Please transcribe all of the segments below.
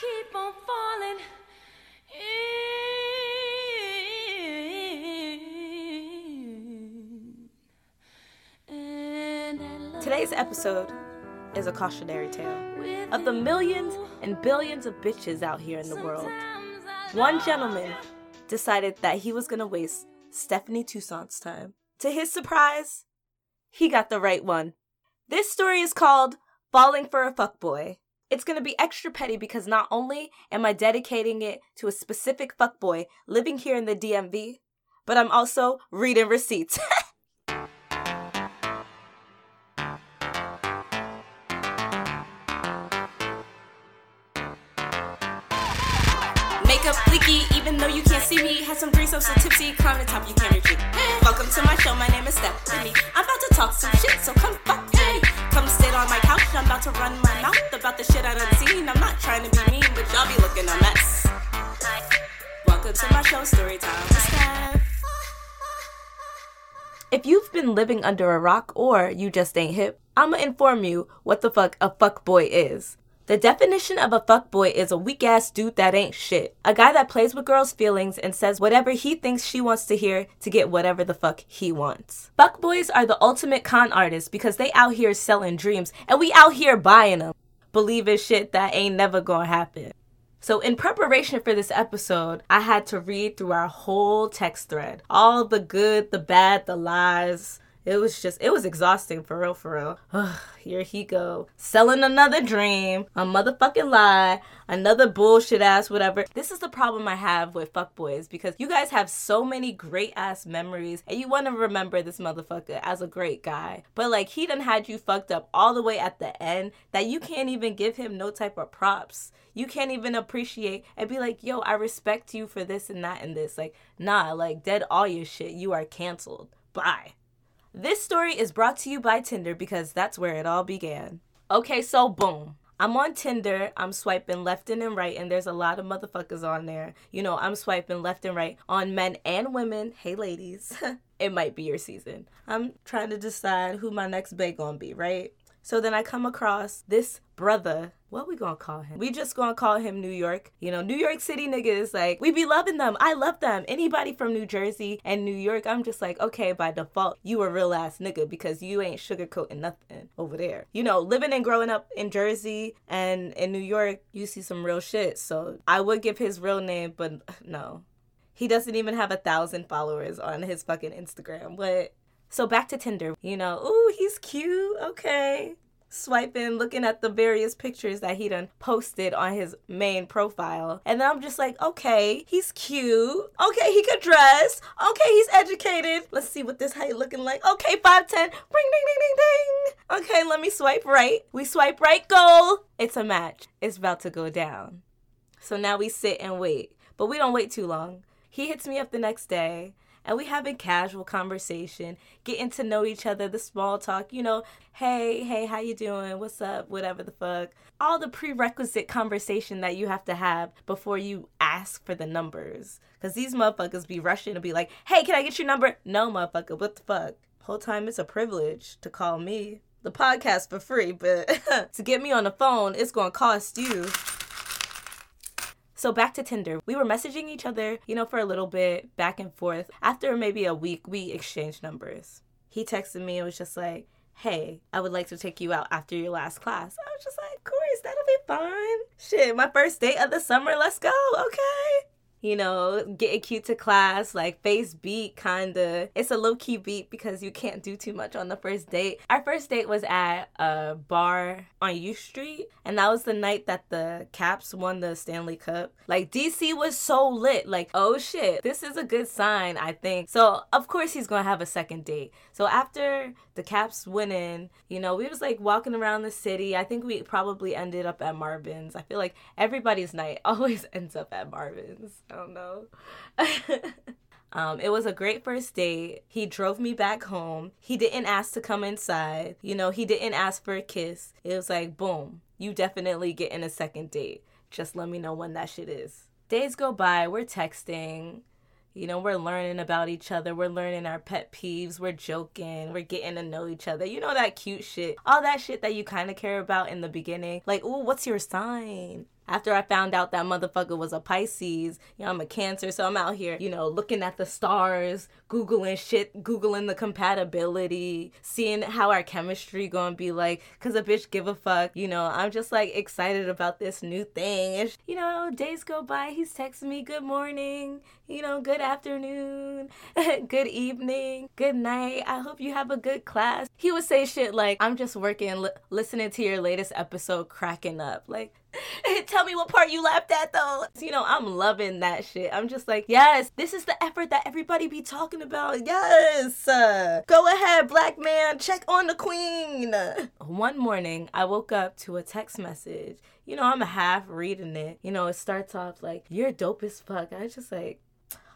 keep on falling Today's episode is a cautionary tale of the millions and billions of bitches out here in the world. One gentleman decided that he was gonna waste Stephanie Toussaint's time. To his surprise, he got the right one. This story is called Falling for a Fuckboy. It's gonna be extra petty because not only am I dedicating it to a specific fuckboy living here in the DMV, but I'm also reading receipts. Makeup leaky, even though you can't see me. Had some drinks, I'm so tipsy. Climb the top, you can't reach me. Welcome to my show, my name is Stephanie. I'm about to talk some shit, so come fuck me. Come sit on my about to run my mouth about the shit I done seen. I'm not trying to be mean, but y'all be looking a mess. Welcome to my show, story time with Steph. If you've been living under a rock or you just ain't hip, I'ma inform you what the fuck a fuck boy is. The definition of a fuckboy is a weak ass dude that ain't shit. A guy that plays with girls' feelings and says whatever he thinks she wants to hear to get whatever the fuck he wants. Fuckboys are the ultimate con artists because they out here selling dreams and we out here buying them. Believing shit that ain't never gonna happen. So, in preparation for this episode, I had to read through our whole text thread. All the good, the bad, the lies. It was just, it was exhausting for real, for real. Ugh, here he go. Selling another dream, a motherfucking lie, another bullshit ass whatever. This is the problem I have with fuckboys because you guys have so many great ass memories and you want to remember this motherfucker as a great guy. But like, he done had you fucked up all the way at the end that you can't even give him no type of props. You can't even appreciate and be like, yo, I respect you for this and that and this. Like, nah, like, dead all your shit. You are canceled. Bye. This story is brought to you by Tinder because that's where it all began. Okay, so boom. I'm on Tinder. I'm swiping left and right, and there's a lot of motherfuckers on there. You know, I'm swiping left and right on men and women. Hey, ladies, it might be your season. I'm trying to decide who my next bae gonna be, right? So then I come across this brother. What we gonna call him? We just gonna call him New York. You know, New York City niggas, like, we be loving them. I love them. Anybody from New Jersey and New York, I'm just like, okay, by default, you a real ass nigga because you ain't sugarcoating nothing over there. You know, living and growing up in Jersey and in New York, you see some real shit. So I would give his real name, but no. He doesn't even have a thousand followers on his fucking Instagram. But so back to Tinder. You know, ooh, he's cute. Okay. Swiping, looking at the various pictures that he done posted on his main profile. And then I'm just like, okay, he's cute. Okay, he could dress. Okay, he's educated. Let's see what this height looking like. Okay, 5'10. Ring, ding, ding, ding, ding. Okay, let me swipe right. We swipe right, goal. It's a match. It's about to go down. So now we sit and wait. But we don't wait too long. He hits me up the next day and we having casual conversation, getting to know each other, the small talk, you know, hey, hey, how you doing? What's up? Whatever the fuck. All the prerequisite conversation that you have to have before you ask for the numbers. Cause these motherfuckers be rushing to be like, hey, can I get your number? No, motherfucker, what the fuck? Whole time it's a privilege to call me. The podcast for free, but to get me on the phone, it's gonna cost you. So back to Tinder. We were messaging each other, you know, for a little bit, back and forth. After maybe a week, we exchanged numbers. He texted me and was just like, hey, I would like to take you out after your last class. I was just like, of course, that'll be fine. Shit, my first date of the summer, let's go, okay? You know, getting cute to class, like face beat kinda. It's a low key beat because you can't do too much on the first date. Our first date was at a bar on U Street, and that was the night that the Caps won the Stanley Cup. Like DC was so lit, like, oh shit, this is a good sign, I think. So of course he's gonna have a second date. So after the Caps winning, you know, we was like walking around the city. I think we probably ended up at Marvin's. I feel like everybody's night always ends up at Marvin's. I don't know. Um, it was a great first date. He drove me back home. He didn't ask to come inside. You know, he didn't ask for a kiss. It was like, boom, you definitely get in a second date. Just let me know when that shit is. Days go by, we're texting. You know, we're learning about each other. We're learning our pet peeves. We're joking. We're getting to know each other. You know, that cute shit. All that shit that you kind of care about in the beginning. Like, ooh, what's your sign? After I found out that motherfucker was a Pisces, you know, I'm a Cancer, so I'm out here, you know, looking at the stars, Googling shit, Googling the compatibility, seeing how our chemistry gonna be like, cause a bitch give a fuck, you know, I'm just like excited about this new thing. And, you know, days go by, he's texting me, good morning, you know, good afternoon, good evening, good night, I hope you have a good class. He would say shit like, I'm just working, li- listening to your latest episode, cracking up. Like, Tell me what part you laughed at though. You know, I'm loving that shit. I'm just like, yes, this is the effort that everybody be talking about. Yes. Uh, go ahead, black man, check on the queen. One morning, I woke up to a text message. You know, I'm half reading it. You know, it starts off like, you're dope as fuck. I was just like,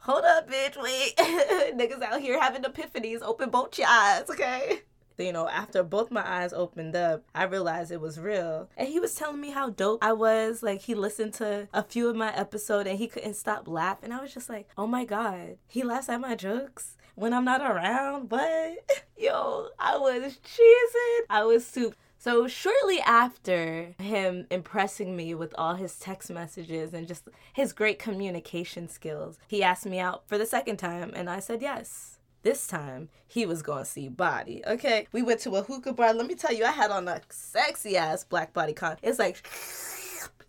hold up, bitch, wait. Niggas out here having epiphanies. Open both your eyes, okay? You know, after both my eyes opened up, I realized it was real. And he was telling me how dope I was. Like he listened to a few of my episode and he couldn't stop laughing. I was just like, oh my God, he laughs at my jokes when I'm not around. But yo, I was cheesing. I was soup. So shortly after him impressing me with all his text messages and just his great communication skills, he asked me out for the second time and I said yes. This time he was gonna see body. Okay, we went to a hookah bar. Let me tell you, I had on a sexy ass black body con. It's like.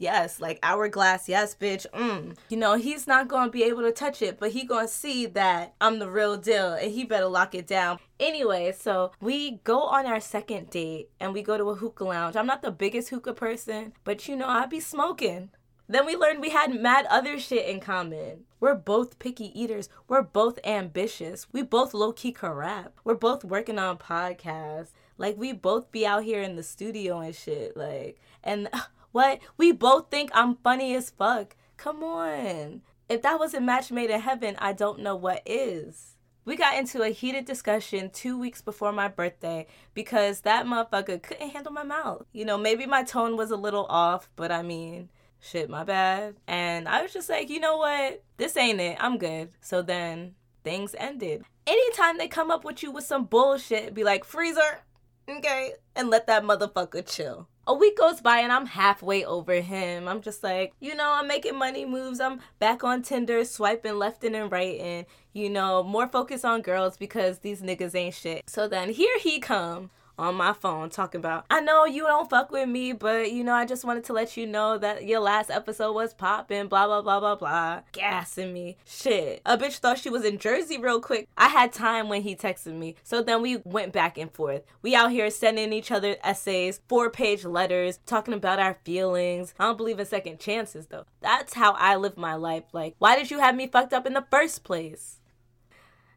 Yes, like hourglass, yes, bitch. Mm. You know, he's not gonna be able to touch it, but he gonna see that I'm the real deal and he better lock it down. Anyway, so we go on our second date and we go to a hookah lounge. I'm not the biggest hookah person, but you know, I be smoking. Then we learned we had mad other shit in common. We're both picky eaters. We're both ambitious. We both low key can rap. We're both working on podcasts. Like we both be out here in the studio and shit. Like and what? We both think I'm funny as fuck. Come on. If that wasn't match made in heaven, I don't know what is. We got into a heated discussion two weeks before my birthday because that motherfucker couldn't handle my mouth. You know, maybe my tone was a little off, but I mean, shit, my bad. And I was just like, you know what? This ain't it. I'm good. So then things ended. Anytime they come up with you with some bullshit, be like, freezer, okay, and let that motherfucker chill. A week goes by and I'm halfway over him. I'm just like, you know, I'm making money moves. I'm back on Tinder, swiping left and right, and you know, more focus on girls because these niggas ain't shit. So then here he come on my phone talking about, I know you don't fuck with me, but you know, I just wanted to let you know that your last episode was popping, blah, blah, blah, blah, blah. Gassing me. Shit. A bitch thought she was in Jersey real quick. I had time when he texted me. So then we went back and forth. We out here sending each other essays, four page letters, talking about our feelings. I don't believe in second chances though. That's how I live my life. Like, why did you have me fucked up in the first place?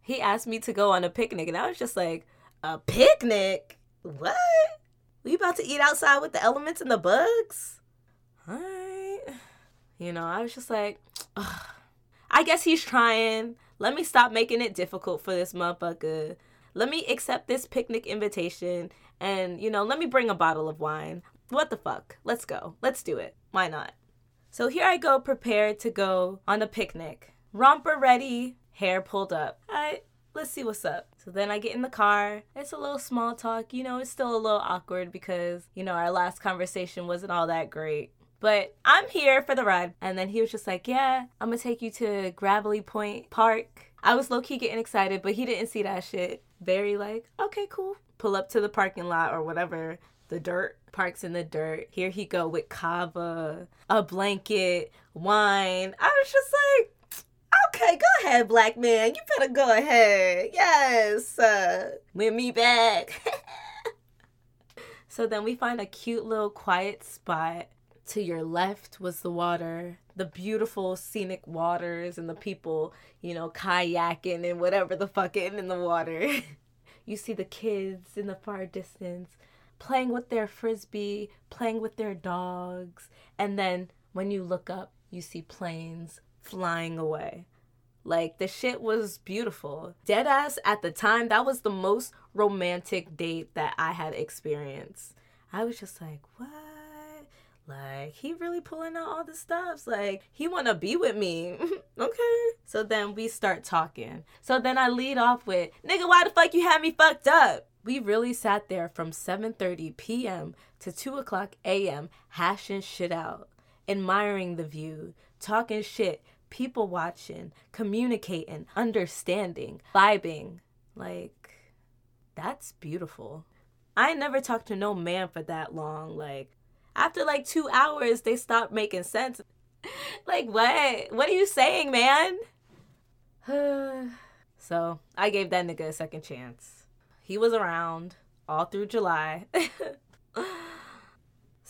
He asked me to go on a picnic, and I was just like, a picnic? What? We about to eat outside with the elements and the bugs? Alright. You know, I was just like, Ugh. I guess he's trying. Let me stop making it difficult for this motherfucker. Let me accept this picnic invitation and, you know, let me bring a bottle of wine. What the fuck? Let's go. Let's do it. Why not? So here I go, prepared to go on a picnic. Romper ready, hair pulled up. I let's see what's up. So then I get in the car. It's a little small talk. You know, it's still a little awkward because, you know, our last conversation wasn't all that great. But I'm here for the ride. And then he was just like, Yeah, I'm gonna take you to Gravelly Point Park. I was low key getting excited, but he didn't see that shit. Very like, okay, cool. Pull up to the parking lot or whatever. The dirt parks in the dirt. Here he go with kava, a blanket, wine. I was just like, Okay, go ahead, black man. You better go ahead. Yes. Uh, win me back. so then we find a cute little quiet spot. To your left was the water, the beautiful scenic waters, and the people, you know, kayaking and whatever the fuck in the water. you see the kids in the far distance playing with their frisbee, playing with their dogs, and then when you look up, you see planes flying away. Like the shit was beautiful. Deadass at the time, that was the most romantic date that I had experienced. I was just like, what? Like he really pulling out all the stops. Like he wanna be with me. okay. So then we start talking. So then I lead off with, nigga, why the fuck you had me fucked up? We really sat there from 7:30 p.m. to 2 o'clock a.m. hashing shit out. admiring the view, talking shit, people watching, communicating, understanding, vibing. Like, that's beautiful. I never talked to no man for that long. Like, after like two hours, they stopped making sense. like, what? What are you saying, man? so, I gave that nigga a second chance. He was around all through July.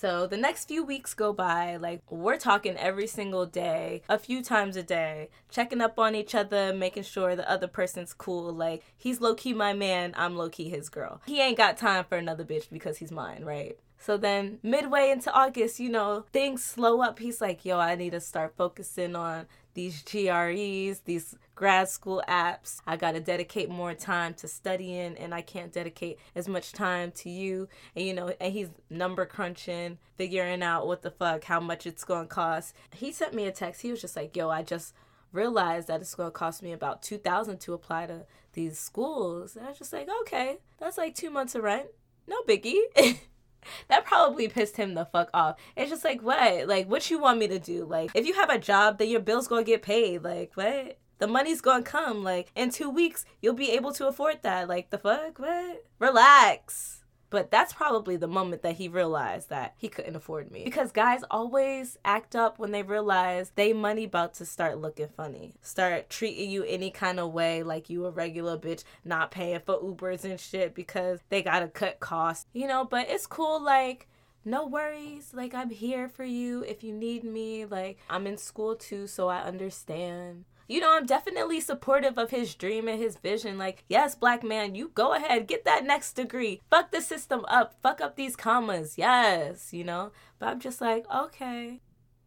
So the next few weeks go by, like we're talking every single day, a few times a day, checking up on each other, making sure the other person's cool. Like he's low key my man, I'm low key his girl. He ain't got time for another bitch because he's mine, right? So then, midway into August, you know, things slow up. He's like, yo, I need to start focusing on these GREs, these grad school apps. I got to dedicate more time to studying, and I can't dedicate as much time to you. And, you know, and he's number crunching, figuring out what the fuck, how much it's going to cost. He sent me a text. He was just like, yo, I just realized that it's going to cost me about 2000 to apply to these schools. And I was just like, okay, that's like two months of rent. No biggie. that probably pissed him the fuck off. It's just like, what? Like, what you want me to do? Like, if you have a job, then your bill's gonna get paid. Like, what? The money's gonna come. Like, in two weeks, you'll be able to afford that. Like, the fuck? What? Relax. But that's probably the moment that he realized that he couldn't afford me. Because guys always act up when they realize they money about to start looking funny. Start treating you any kind of way like you a regular bitch, not paying for Ubers and shit because they gotta cut costs. You know, but it's cool like no worries. Like, I'm here for you if you need me. Like, I'm in school too, so I understand you know, I'm definitely supportive of his dream and his vision. Like, yes, black man, you go ahead, get that next degree. Fuck the system up. Fuck up these commas. Yes, you know? But I'm just like, okay,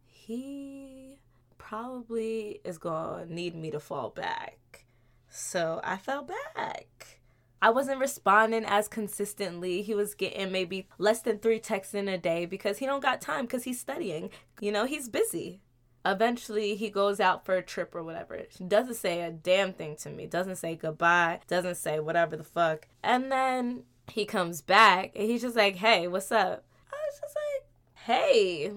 he probably is gonna need me to fall back. So I fell back. I wasn't responding as consistently. He was getting maybe less than three texts in a day because he don't got time because he's studying. You know, he's busy eventually he goes out for a trip or whatever. She doesn't say a damn thing to me. Doesn't say goodbye. Doesn't say whatever the fuck. And then he comes back and he's just like, hey, what's up? I was just like, hey,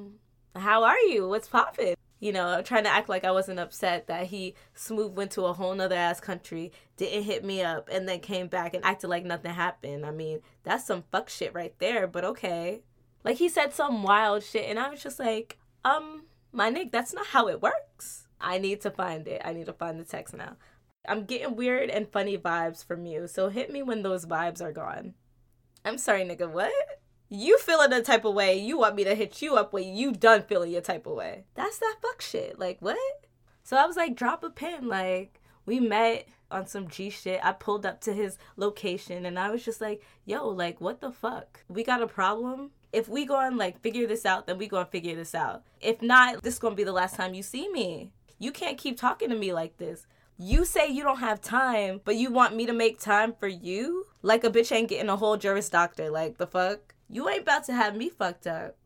how are you? What's poppin'? You know, trying to act like I wasn't upset that he smooth went to a whole nother ass country, didn't hit me up, and then came back and acted like nothing happened. I mean, that's some fuck shit right there, but okay. Like he said some wild shit, and I was just like, um, my Nick, that's not how it works. I need to find it. I need to find the text now. I'm getting weird and funny vibes from you, so hit me when those vibes are gone. I'm sorry, nigga, what? You feeling a type of way, you want me to hit you up when you done feeling your type of way. That's that fuck shit. Like, what? So I was like, drop a pin. Like, we met on some G shit. I pulled up to his location and I was just like, yo, like, what the fuck? We got a problem? If we go and like figure this out, then we go and figure this out. If not, this is gonna be the last time you see me. You can't keep talking to me like this. You say you don't have time, but you want me to make time for you? Like a bitch ain't getting a whole Juris Doctor. Like the fuck? You ain't about to have me fucked up.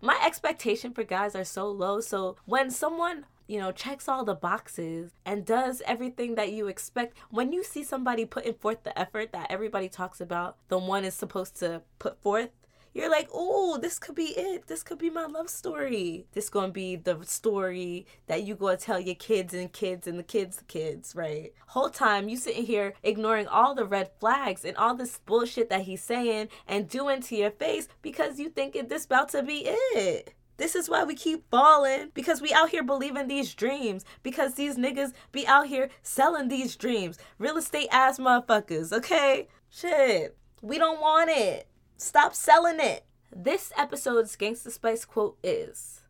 My expectation for guys are so low, so when someone you know, checks all the boxes and does everything that you expect. When you see somebody putting forth the effort that everybody talks about, the one is supposed to put forth, you're like, oh, this could be it. This could be my love story. This gonna be the story that you gonna tell your kids and kids and the kids' kids, right? Whole time you sitting here ignoring all the red flags and all this bullshit that he's saying and doing to your face because you think this about to be it. This is why we keep falling because we out here believing these dreams because these niggas be out here selling these dreams. Real estate ass motherfuckers, okay? Shit. We don't want it. Stop selling it. This episode's Gangsta Spice quote is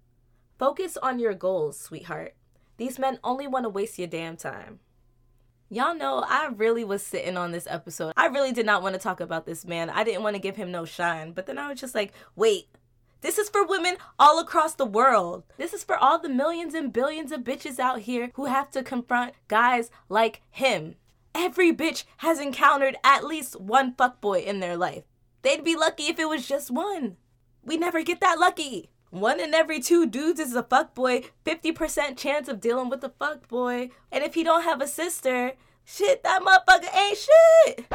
Focus on your goals, sweetheart. These men only want to waste your damn time. Y'all know I really was sitting on this episode. I really did not want to talk about this man. I didn't want to give him no shine. But then I was just like, wait, this is for women all across the world. This is for all the millions and billions of bitches out here who have to confront guys like him. Every bitch has encountered at least one fuckboy in their life. They'd be lucky if it was just one. We never get that lucky. One in every two dudes is a fuckboy, 50% chance of dealing with a fuckboy. And if he don't have a sister, shit, that motherfucker ain't shit.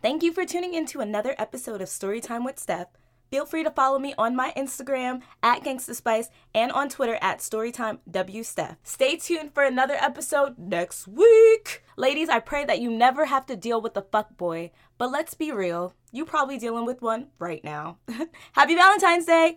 Thank you for tuning in to another episode of Storytime with Steph. Feel free to follow me on my Instagram at Gangsta Spice and on Twitter at StorytimeWSteph. Stay tuned for another episode next week. Ladies, I pray that you never have to deal with a fuckboy, but let's be real, you probably dealing with one right now. Happy Valentine's Day!